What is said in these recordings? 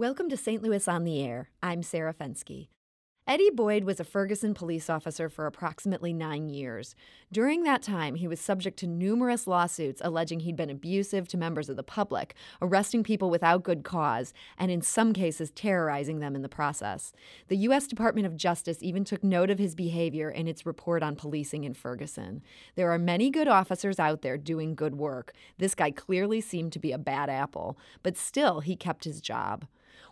Welcome to St. Louis on the Air. I'm Sarah Fenske. Eddie Boyd was a Ferguson police officer for approximately nine years. During that time, he was subject to numerous lawsuits alleging he'd been abusive to members of the public, arresting people without good cause, and in some cases, terrorizing them in the process. The U.S. Department of Justice even took note of his behavior in its report on policing in Ferguson. There are many good officers out there doing good work. This guy clearly seemed to be a bad apple, but still, he kept his job.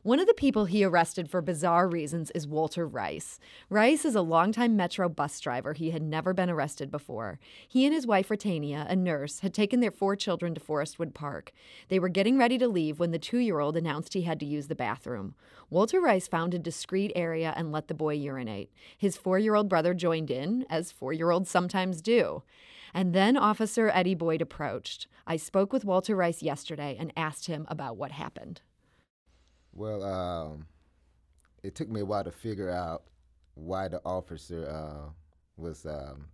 One of the people he arrested for bizarre reasons is Walter Rice. Rice is a longtime Metro bus driver. He had never been arrested before. He and his wife, Retania, a nurse, had taken their four children to Forestwood Park. They were getting ready to leave when the two year old announced he had to use the bathroom. Walter Rice found a discreet area and let the boy urinate. His four year old brother joined in, as four year olds sometimes do. And then Officer Eddie Boyd approached. I spoke with Walter Rice yesterday and asked him about what happened. Well, um, it took me a while to figure out why the officer uh, was um,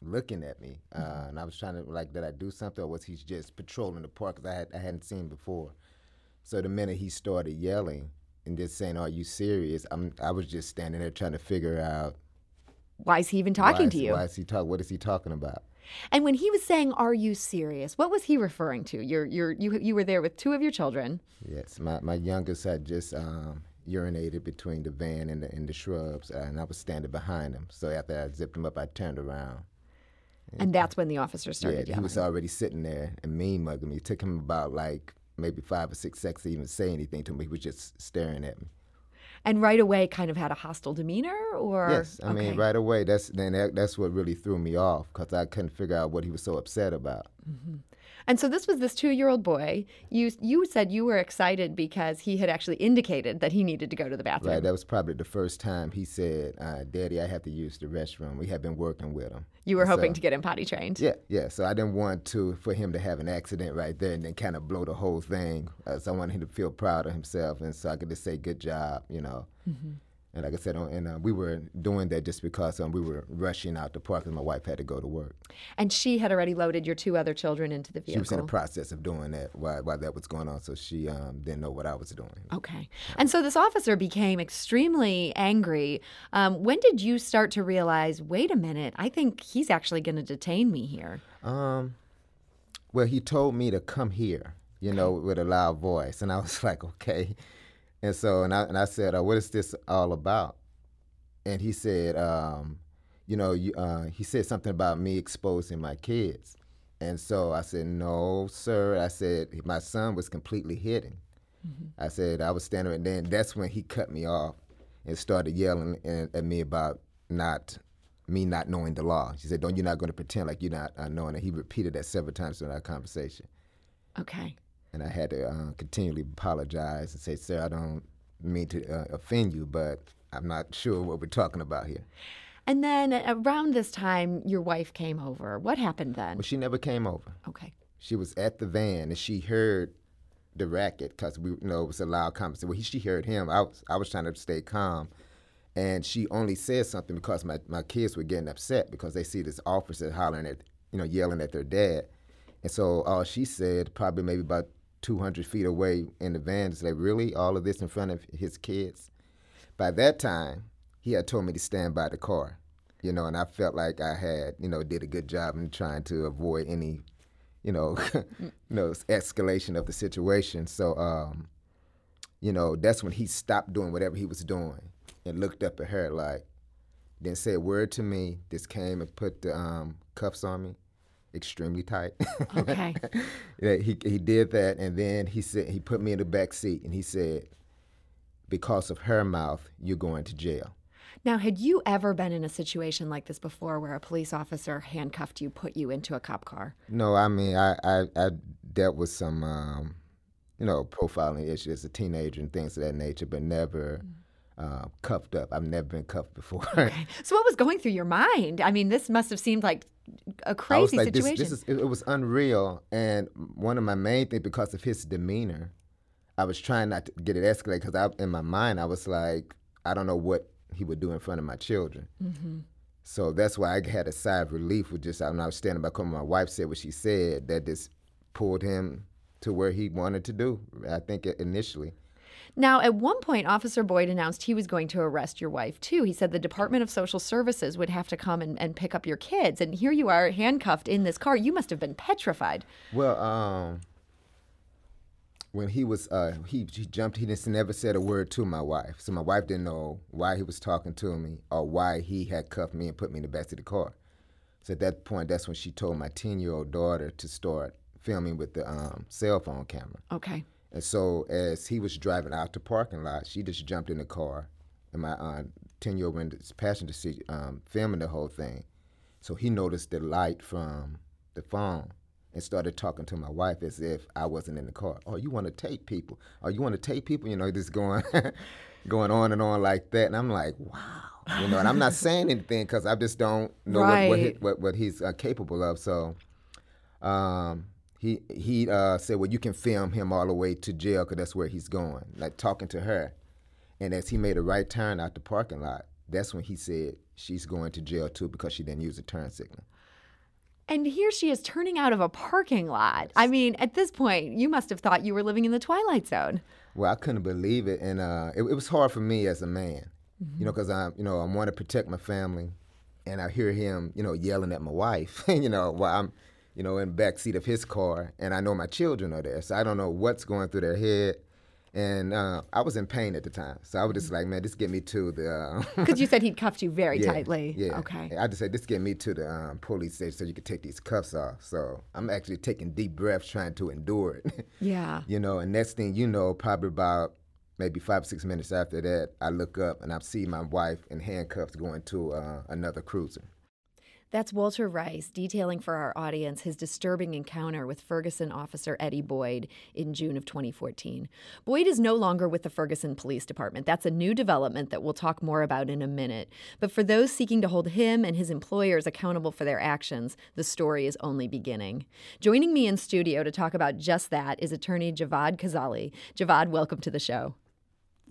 looking at me, uh, mm-hmm. and I was trying to like, did I do something, or was he just patrolling the park? Because I had I hadn't seen before. So the minute he started yelling and just saying, "Are you serious?" I'm I was just standing there trying to figure out why is he even talking to you? Why is he talk? What is he talking about? And when he was saying, "Are you serious?" What was he referring to? You're, you're, you, you were there with two of your children. Yes, my, my youngest had just um, urinated between the van and the, and the shrubs, uh, and I was standing behind him. So after I zipped him up, I turned around. And that's when the officer started yeah, yelling. he was already sitting there and mean mugging me. It took him about like maybe five or six seconds to even say anything to me. He was just staring at me and right away kind of had a hostile demeanor or yes i okay. mean right away that's then that, that's what really threw me off because i couldn't figure out what he was so upset about mm-hmm. And so this was this two-year-old boy. You you said you were excited because he had actually indicated that he needed to go to the bathroom. Right. That was probably the first time he said, uh, "Daddy, I have to use the restroom." We had been working with him. You were hoping so, to get him potty trained. Yeah, yeah. So I didn't want to for him to have an accident right there and then kind of blow the whole thing. Uh, so I wanted him to feel proud of himself, and so I could just say, "Good job," you know. Mm-hmm. And like I said, and uh, we were doing that just because um, we were rushing out the park because my wife had to go to work. And she had already loaded your two other children into the vehicle. She was in the process of doing that while, while that was going on, so she um, didn't know what I was doing. Okay. And so this officer became extremely angry. Um, when did you start to realize, wait a minute, I think he's actually going to detain me here? Um, well, he told me to come here, you know, with a loud voice, and I was like, okay. And so, and I, and I said, uh, what is this all about? And he said, um, you know, you, uh, he said something about me exposing my kids. And so I said, no, sir. I said, my son was completely hidden. Mm-hmm. I said, I was standing, and then that's when he cut me off and started yelling at me about not me not knowing the law. She said, "Don't you're not going to pretend like you're not uh, knowing it." He repeated that several times during our conversation. Okay and I had to uh, continually apologize and say, "Sir, I don't mean to uh, offend you, but I'm not sure what we're talking about here." And then around this time, your wife came over. What happened then? Well, she never came over. Okay. She was at the van and she heard the racket because we you know it was a loud conversation. Well, he, she heard him. I was I was trying to stay calm, and she only said something because my, my kids were getting upset because they see this officer hollering at you know yelling at their dad, and so all she said probably maybe about 200 feet away in the van to say, Really? All of this in front of his kids? By that time, he had told me to stand by the car, you know, and I felt like I had, you know, did a good job in trying to avoid any, you know, you know, escalation of the situation. So, um, you know, that's when he stopped doing whatever he was doing and looked up at her like, didn't say a word to me, just came and put the um, cuffs on me extremely tight. Okay. yeah, he he did that, and then he said he put me in the back seat, and he said, "Because of her mouth, you're going to jail." Now, had you ever been in a situation like this before, where a police officer handcuffed you, put you into a cop car? No, I mean I I, I dealt with some. Um, you know, profiling issues as a teenager and things of that nature, but never mm uh, cuffed up. I've never been cuffed before. okay. So what was going through your mind? I mean, this must have seemed like a crazy like, situation. This, this is, it, was unreal, and one of my main things because of his demeanor, I was trying not to get it escalated because in my mind I was like, I don't know what he would do in front of my children. Mm-hmm. So that's why I had a sigh of relief with just when I was standing back home. My wife said what she said that just pulled him to where he wanted to do. I think initially. Now, at one point, Officer Boyd announced he was going to arrest your wife, too. He said the Department of Social Services would have to come and, and pick up your kids. And here you are, handcuffed in this car. You must have been petrified. Well, um, when he was, uh, he, he jumped, he just never said a word to my wife. So my wife didn't know why he was talking to me or why he had cuffed me and put me in the back of the car. So at that point, that's when she told my 10 year old daughter to start filming with the um, cell phone camera. Okay. And so as he was driving out the parking lot, she just jumped in the car, and my ten year old went the passenger seat, um, filming the whole thing. So he noticed the light from the phone and started talking to my wife as if I wasn't in the car. Oh, you want to tape people? Oh, you want to tape people? You know, just going, going on and on like that. And I'm like, wow. You know, and I'm not saying anything because I just don't know Right. what, what, he, what what he's uh, capable of. So, um, he he uh, said, well, you can film him all the way to jail because that's where he's going, like talking to her. And as he made a right turn out the parking lot, that's when he said she's going to jail too because she didn't use a turn signal. And here she is turning out of a parking lot. I mean, at this point, you must have thought you were living in the Twilight Zone. Well, I couldn't believe it, and uh, it, it was hard for me as a man, you know, because I'm, you know, I want to protect my family, and I hear him, you know, yelling at my wife, you know, while I'm, you know, in the back seat of his car, and I know my children are there, so I don't know what's going through their head, and uh, I was in pain at the time, so I was just like, man, just get me to the. Uh, Because you said he'd cuffed you very yeah, tightly. Yeah. Okay. I just said, just get me to the um, police station so you can take these cuffs off. So I'm actually taking deep breaths, trying to endure it. Yeah. you know, and next thing you know, probably about maybe five six minutes after that, I look up and I see my wife in handcuffs going to uh, another cruiser. That's Walter Rice detailing for our audience his disturbing encounter with Ferguson officer Eddie Boyd in June of 2014. Boyd is no longer with the Ferguson Police Department. That's a new development that we'll talk more about in a minute. But for those seeking to hold him and his employers accountable for their actions, the story is only beginning. Joining me in studio to talk about just that is attorney Javad Khazaeli. Javad, welcome to the show.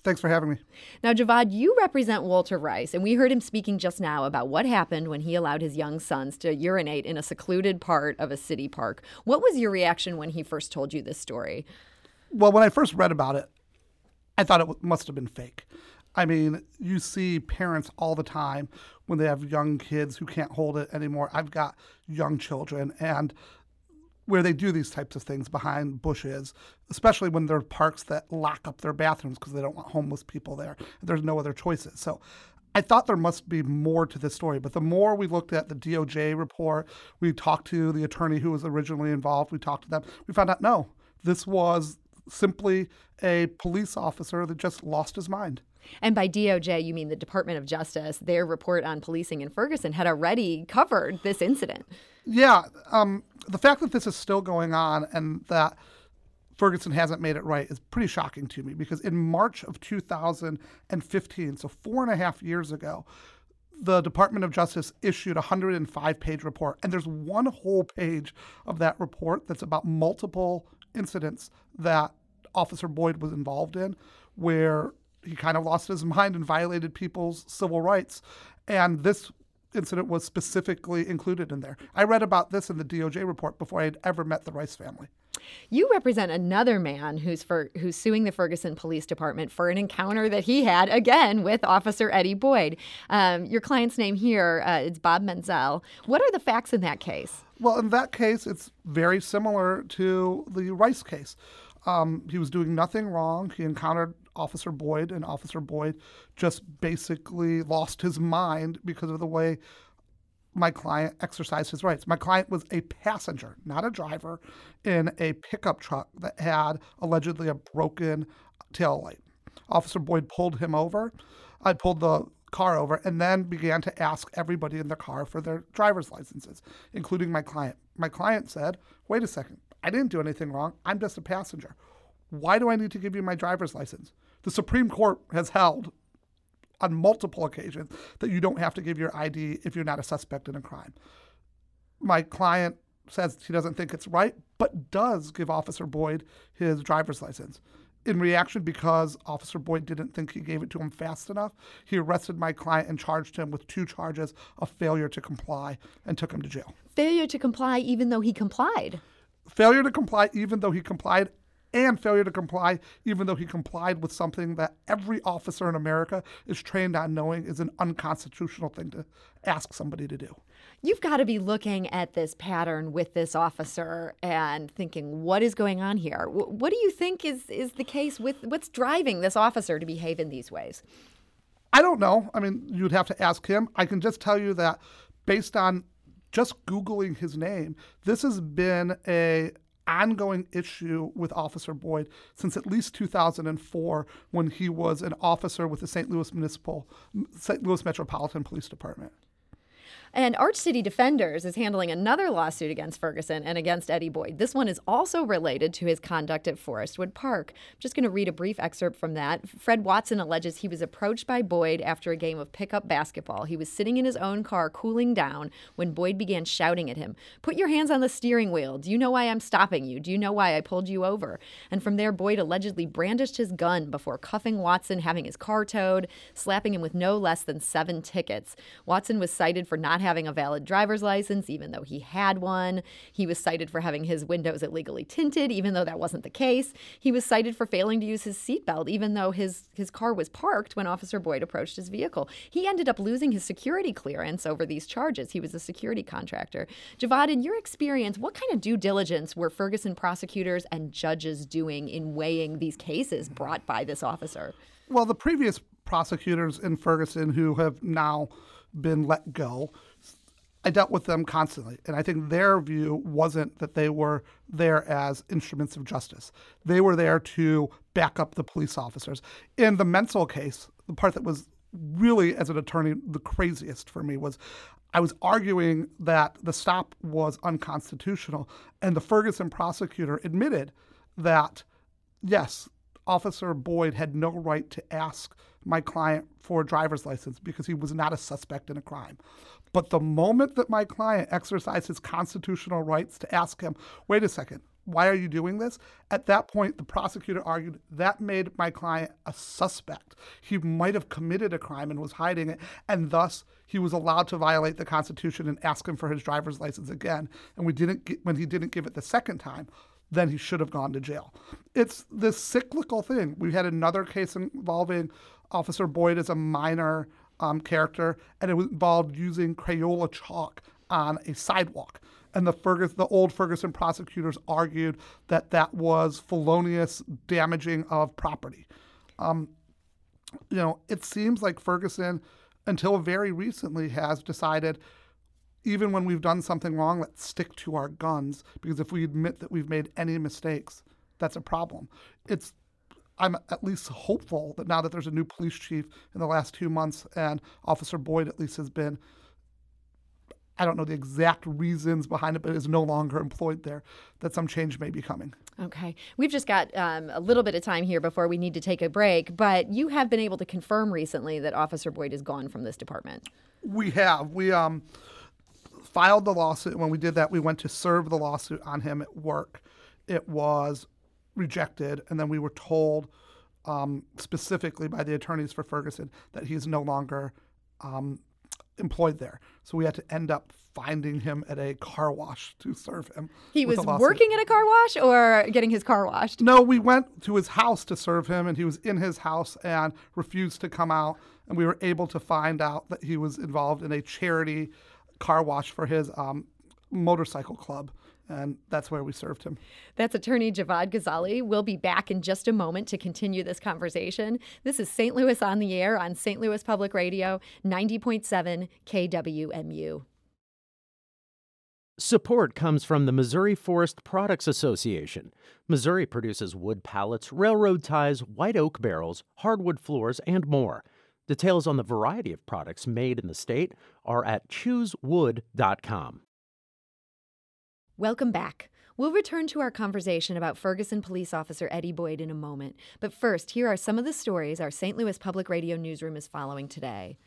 Thanks for having me. Now, Javad, you represent Walter Rice, and we heard him speaking just now about what happened when he allowed his young sons to urinate in a secluded part of a city park. What was your reaction when he first told you this story? Well, when I first read about it, I thought it must have been fake. I mean, you see parents all the time when they have young kids who can't hold it anymore. I've got young children, and where they do these types of things behind bushes, especially when there are parks that lock up their bathrooms because they don't want homeless people there. There's no other choices. So I thought there must be more to this story, but the more we looked at the DOJ report, we talked to the attorney who was originally involved, we talked to them, we found out no, this was simply a police officer that just lost his mind. And by DOJ, you mean the Department of Justice. Their report on policing in Ferguson had already covered this incident. Yeah, um, the fact that this is still going on and that Ferguson hasn't made it right is pretty shocking to me because in March of 2015, so four and a half years ago, the Department of Justice issued a 105 page report, and there's one whole page of that report that's about multiple incidents that Officer Boyd was involved in where he kind of lost his mind and violated people's civil rights. And this incident was specifically included in there. I read about this in the DOJ report before I had ever met the Rice family. You represent another man who's for who's suing the Ferguson Police Department for an encounter that he had again with Officer Eddie Boyd. Um, your client's name here uh, is Bob Menzel. What are the facts in that case? Well, in that case, it's very similar to the Rice case. Um, he was doing nothing wrong. He encountered Officer Boyd, and Officer Boyd just basically lost his mind because of the way my client exercised his rights. My client was a passenger, not a driver, in a pickup truck that had allegedly a broken tail light. Officer Boyd pulled him over. I pulled the car over and then began to ask everybody in the car for their driver's licenses, including my client. My client said, Wait a second, I didn't do anything wrong. I'm just a passenger. Why do I need to give you my driver's license? The Supreme Court has held on multiple occasions that you don't have to give your ID if you're not a suspect in a crime. My client says he doesn't think it's right, but does give Officer Boyd his driver's license. In reaction, because Officer Boyd didn't think he gave it to him fast enough, he arrested my client and charged him with two charges of failure to comply and took him to jail. Failure to comply, even though he complied. Failure to comply, even though he complied, and failure to comply, even though he complied with something that every officer in America is trained on knowing is an unconstitutional thing to ask somebody to do. You've got to be looking at this pattern with this officer and thinking, what is going on here? What do you think is, is the case with what's driving this officer to behave in these ways? I don't know. I mean, you'd have to ask him. I can just tell you that based on just Googling his name, this has been a ongoing issue with Officer Boyd since at least 2004 when he was an officer with the St. Louis Municipal St. Louis Metropolitan Police Department. And Arch City Defenders is handling another lawsuit against Ferguson and against Eddie Boyd. This one is also related to his conduct at Forestwood Park. I'm just going to read a brief excerpt from that. Fred Watson alleges he was approached by Boyd after a game of pickup basketball. He was sitting in his own car cooling down when Boyd began shouting at him, Put your hands on the steering wheel. Do you know why I'm stopping you? Do you know why I pulled you over? And from there, Boyd allegedly brandished his gun before cuffing Watson, having his car towed, slapping him with no less than seven tickets. Watson was cited for having a valid driver's license, even though he had one. He was cited for having his windows illegally tinted, even though that wasn't the case. He was cited for failing to use his seatbelt, even though his, his car was parked when Officer Boyd approached his vehicle. He ended up losing his security clearance over these charges. He was a security contractor. Javad, in your experience, what kind of due diligence were Ferguson prosecutors and judges doing in weighing these cases brought by this officer? Well, the previous prosecutors in Ferguson who have now been let go I dealt with them constantly. And I think their view wasn't that they were there as instruments of justice. They were there to back up the police officers. In the Menzel case, the part that was really, as an attorney, the craziest for me was I was arguing that the stop was unconstitutional. And the Ferguson prosecutor admitted that, yes, Officer Boyd had no right to ask my client for a driver's license because he was not a suspect in a crime. But the moment that my client exercised his constitutional rights to ask him, wait a second, why are you doing this? At that point, the prosecutor argued that made my client a suspect. He might have committed a crime and was hiding it, and thus he was allowed to violate the Constitution and ask him for his driver's license again. And we didn't get, when he didn't give it the second time, then he should have gone to jail. It's this cyclical thing. We had another case involving Officer Boyd as a minor um, character, and it involved using Crayola chalk on a sidewalk. And the Fergus, the old Ferguson prosecutors argued that that was felonious damaging of property. Um, you know, it seems like Ferguson, until very recently, has decided even when we've done something wrong, let's stick to our guns because if we admit that we've made any mistakes, that's a problem. It's I'm at least hopeful that now that there's a new police chief in the last two months and Officer Boyd at least has been, I don't know the exact reasons behind it, but is no longer employed there, that some change may be coming. Okay. We've just got um, a little bit of time here before we need to take a break, but you have been able to confirm recently that Officer Boyd is gone from this department. We have. We um, filed the lawsuit. When we did that, we went to serve the lawsuit on him at work. It was rejected, and then we were told um, specifically by the attorneys for Ferguson that he's no longer um, employed there. So we had to end up finding him at a car wash to serve him. He was working at a car wash or getting his car washed? No, we went to his house to serve him, and he was in his house and refused to come out. And we were able to find out that he was involved in a charity car wash for his um, motorcycle club and that's where we served him. That's attorney Javad Khazaeli. We'll be back in just a moment to continue this conversation. This is St. Louis on the Air on St. Louis Public Radio, 90.7 KWMU. Support comes from the Missouri Forest Products Association. Missouri produces wood pallets, railroad ties, white oak barrels, hardwood floors, and more. Details on the variety of products made in the state are at choosewood.com. Welcome back. We'll return to our conversation about Ferguson police officer Eddie Boyd in a moment. But first, here are some of the stories our St. Louis Public Radio newsroom is following today.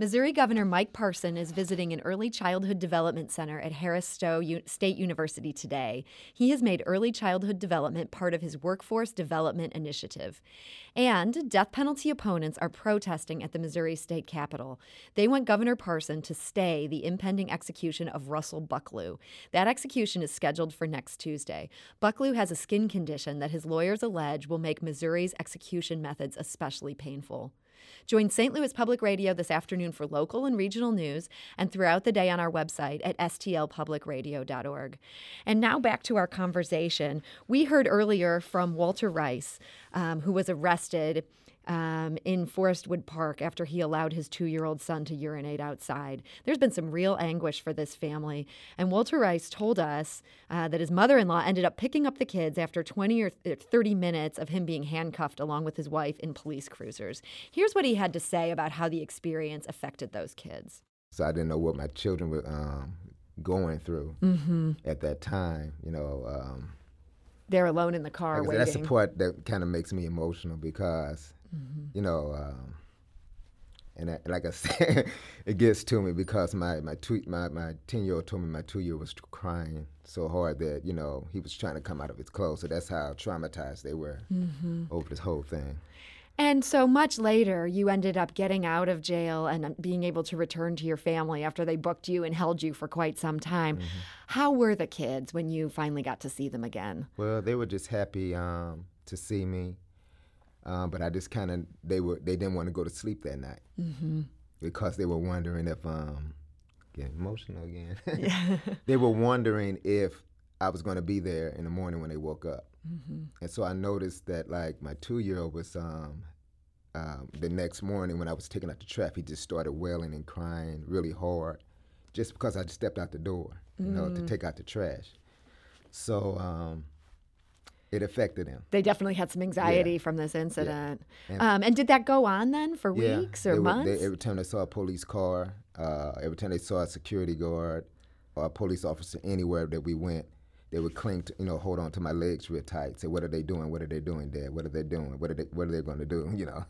Missouri Governor Mike Parson is visiting an early childhood development center at Harris Stowe U- State University today. He has made early childhood development part of his workforce development initiative. And death penalty opponents are protesting at the Missouri State Capitol. They want Governor Parson to stay the impending execution of Russell Bucklew. That execution is scheduled for next Tuesday. Bucklew has a skin condition that his lawyers allege will make Missouri's execution methods especially painful. Join St. Louis Public Radio this afternoon for local and regional news and throughout the day on our website at stlpublicradio.org. And now back to our conversation. We heard earlier from Walter Rice, um, who was arrested um, in Forestwood Park after he allowed his two year old son to urinate outside. There's been some real anguish for this family. And Walter Rice told us uh, that his mother in law ended up picking up the kids after 20 or 30 minutes of him being handcuffed along with his wife in police cruisers. Here's what he had to say about how the experience affected those kids. So I didn't know what my children were um, going through mm-hmm. at that time, you know. Um, they're alone in the car like waiting. That's the part that kind of makes me emotional because Mm-hmm. You know, um, and I, like I said, it gets to me because my my two, my my ten year old told me my two year old was crying so hard that you know he was trying to come out of his clothes. So that's how traumatized they were mm-hmm. over this whole thing. And so much later, you ended up getting out of jail and um, being able to return to your family after they booked you and held you for quite some time. Mm-hmm. How were the kids when you finally got to see them again? Well, they were just happy um, to see me. Um, but I just kind of they were they didn't want to go to sleep that night mm-hmm. because they were wondering if um getting emotional again. they were wondering if I was going to be there in the morning when they woke up, mm-hmm. and so I noticed that like my two year old was um, um, the next morning when I was taking out the trap, he just started wailing and crying really hard, just because I just stepped out the door, you mm. know, to mm. take out the trash. So um, it affected him. They definitely had some anxiety yeah. from this incident. Yeah. And, um, and, did that go on then for yeah, weeks or months? they, every time they saw a police car, uh, every time they saw a security guard or a police officer anywhere that we went, they would cling to, you know, hold on to my legs real tight. Say, "What are they doing? What are they doing, Dad? What are they doing? What are they? What are they going to do?" You know.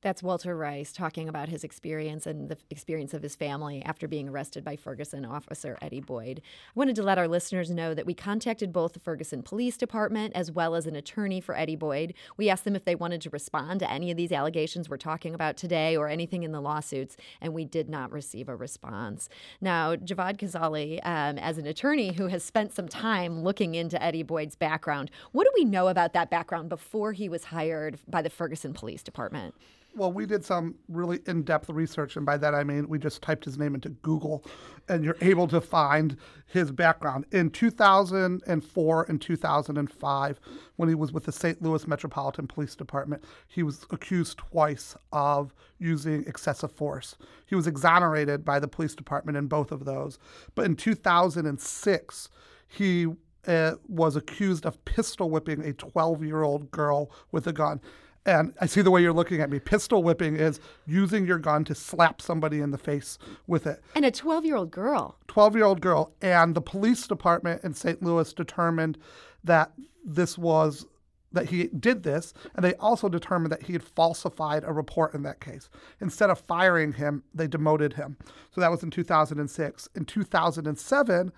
That's Walter Rice talking about his experience and the experience of his family after being arrested by Ferguson officer Eddie Boyd. I wanted to let our listeners know that we contacted both the Ferguson Police Department as well as an attorney for Eddie Boyd. We asked them if they wanted to respond to any of these allegations we're talking about today or anything in the lawsuits, and we did not receive a response. Now, Javad Khazaeli, um, as an attorney who has spent some time looking into Eddie Boyd's background, what do we know about that background before he was hired by the Ferguson Police Department? Well, we did some really in depth research, and by that I mean we just typed his name into Google, and you're able to find his background. In 2004 and 2005, when he was with the St. Louis Metropolitan Police Department, he was accused twice of using excessive force. He was exonerated by the police department in both of those. But in 2006, he uh, was accused of pistol whipping a 12 year old girl with a gun. And I see the way you're looking at me. Pistol whipping is using your gun to slap somebody in the face with it. And a 12 year old girl. 12 year old girl. And the police department in St. Louis determined that this was that he did this, and they also determined that he had falsified a report in that case. Instead of firing him, they demoted him. So that was in 2006. In 2007,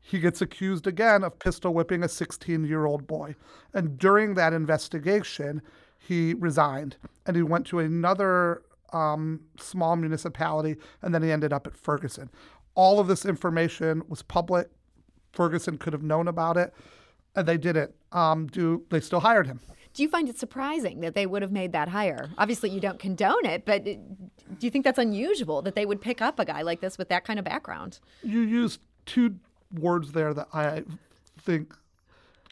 he gets accused again of pistol whipping a 16 year old boy. And during that investigation, he resigned and he went to another um, small municipality and then he ended up at Ferguson. All of this information was public. Ferguson could have known about it and they didn't. Um, do they still hired him? Do you find it surprising that they would have made that hire? Obviously, you don't condone it, but do you think that's unusual that they would pick up a guy like this with that kind of background? You used two words there that I think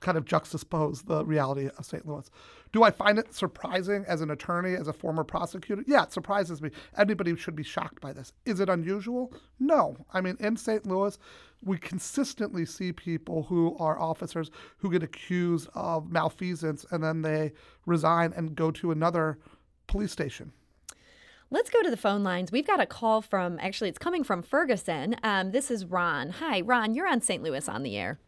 kind of juxtapose the reality of St. Louis. Do I find it surprising as an attorney, as a former prosecutor? Yeah, it surprises me. Anybody should be shocked by this. Is it unusual? No. I mean, in St. Louis, we consistently see people who are officers who get accused of malfeasance and then they resign and go to another police station. Let's go to the phone lines. We've got a call from, actually, it's coming from Ferguson. Um, this is Ron. Hi, Ron, you're on St. Louis on the air.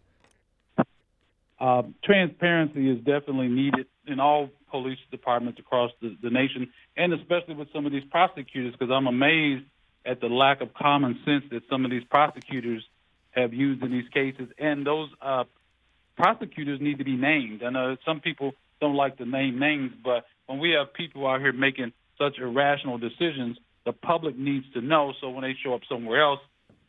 Uh, transparency is definitely needed in all police departments across the, the nation, and especially with some of these prosecutors, because I'm amazed at the lack of common sense that some of these prosecutors have used in these cases, and those uh, prosecutors need to be named. I know some people don't like to name names, but when we have people out here making such irrational decisions, the public needs to know. So when they show up somewhere else,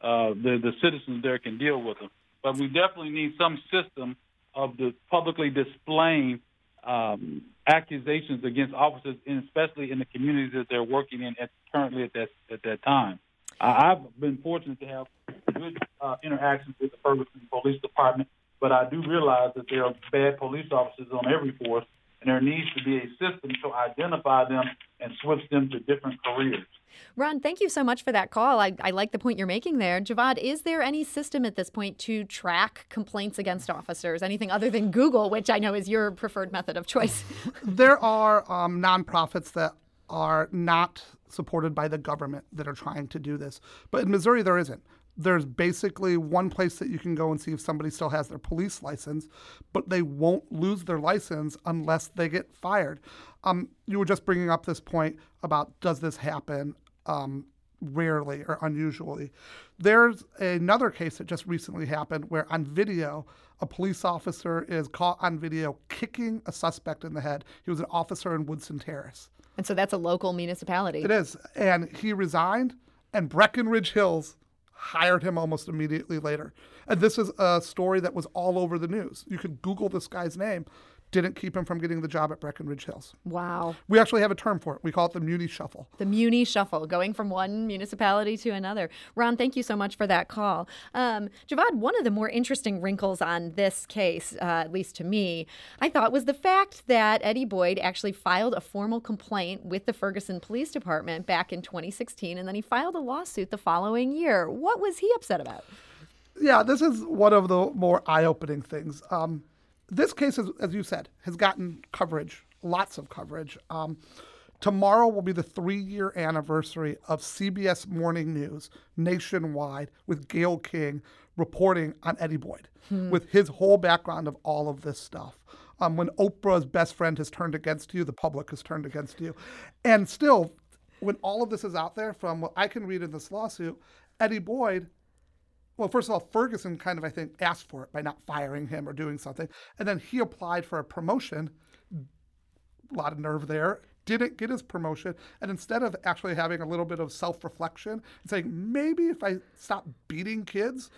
uh, the the citizens there can deal with them. But we definitely need some system of the publicly displaying um, accusations against officers, and especially in the communities that they're working in at, currently at that at that time. I've been fortunate to have good uh, interactions with the Ferguson Police Department, but I do realize that there are bad police officers on every force, and there needs to be a system to identify them and switch them to different careers. Ron, thank you so much for that call. I, I like the point you're making there. Javad, is there any system at this point to track complaints against officers? Anything other than Google, which I know is your preferred method of choice? there are um, nonprofits that are not supported by the government that are trying to do this. But in Missouri, there isn't. There's basically one place that you can go and see if somebody still has their police license, but they won't lose their license unless they get fired. Um, you were just bringing up this point about does this happen um, rarely or unusually. There's another case that just recently happened where on video, a police officer is caught on video kicking a suspect in the head. He was an officer in Woodson Terrace. And so that's a local municipality. It is. And he resigned, and Breckenridge Hills hired him almost immediately later. And this is a story that was all over the news. You could Google this guy's name didn't keep him from getting the job at Breckenridge Hills. Wow. We actually have a term for it. We call it the Muni Shuffle. The Muni Shuffle, going from one municipality to another. Ron, thank you so much for that call. Um, Javad, one of the more interesting wrinkles on this case, uh, at least to me, I thought was the fact that Eddie Boyd actually filed a formal complaint with the Ferguson Police Department back in 2016, and then he filed a lawsuit the following year. What was he upset about? Yeah, this is one of the more eye opening things. Um, this case, is, as you said, has gotten coverage, lots of coverage. Um, tomorrow will be the three year anniversary of CBS Morning News nationwide with Gayle King reporting on Eddie Boyd hmm. with his whole background of all of this stuff. Um, when Oprah's best friend has turned against you, the public has turned against you. And still, when all of this is out there from what I can read in this lawsuit, Eddie Boyd well, first of all, Ferguson kind of, I think, asked for it by not firing him or doing something. And then he applied for a promotion. A lot of nerve there. Didn't get his promotion. And instead of actually having a little bit of self reflection and saying, maybe if I stop beating kids,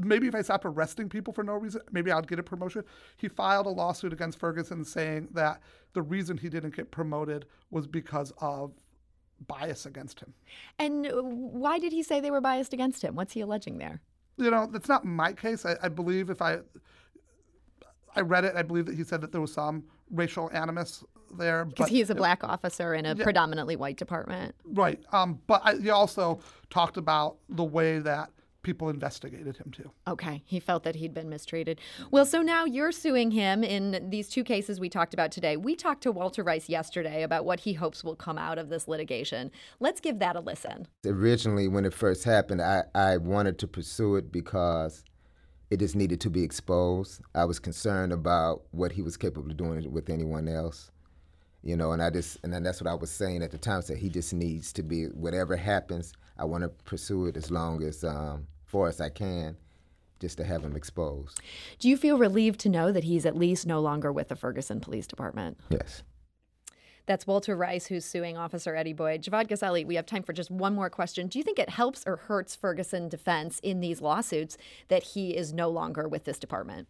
maybe if I stop arresting people for no reason, maybe I'll get a promotion. He filed a lawsuit against Ferguson saying that the reason he didn't get promoted was because of bias against him. And why did he say they were biased against him? What's he alleging there? You know, that's not my case. I, I believe if I I read it, I believe that he said that there was some racial animus there. Because he's is a black officer in a yeah, predominantly white department. Right. Um, but I, he also talked about the way that people investigated him too. Okay, he felt that he'd been mistreated. Well, so now you're suing him in these two cases we talked about today. We talked to Walter Rice yesterday about what he hopes will come out of this litigation. Let's give that a listen. Originally, when it first happened, I, I wanted to pursue it because it just needed to be exposed. I was concerned about what he was capable of doing with anyone else you know and i just and then that's what i was saying at the time said he just needs to be whatever happens i want to pursue it as long as um, far as I can just to have him exposed. Do you feel relieved to know that he's at least no longer with the Ferguson Police Department? Yes. That's Walter Rice, who's suing Officer Eddie Boyd. Javad Khazaeli, we have time for just one more question. Do you think it helps or hurts Ferguson defense in these lawsuits that he is no longer with this department?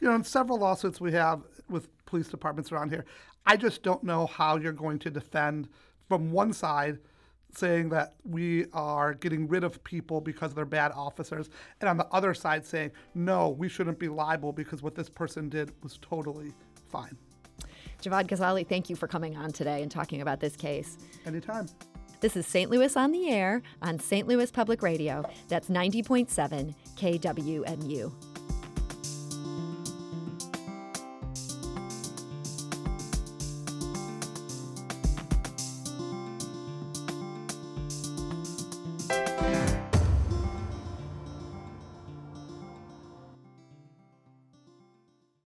You know, in several lawsuits we have with police departments around here, I just don't know how you're going to defend from one side saying that we are getting rid of people because they're bad officers, and on the other side saying, no, we shouldn't be liable because what this person did was totally fine. Javad Khazaeli, thank you for coming on today and talking about this case. Anytime. This is St. Louis on the Air on St. Louis Public Radio. That's 90.7 KWMU.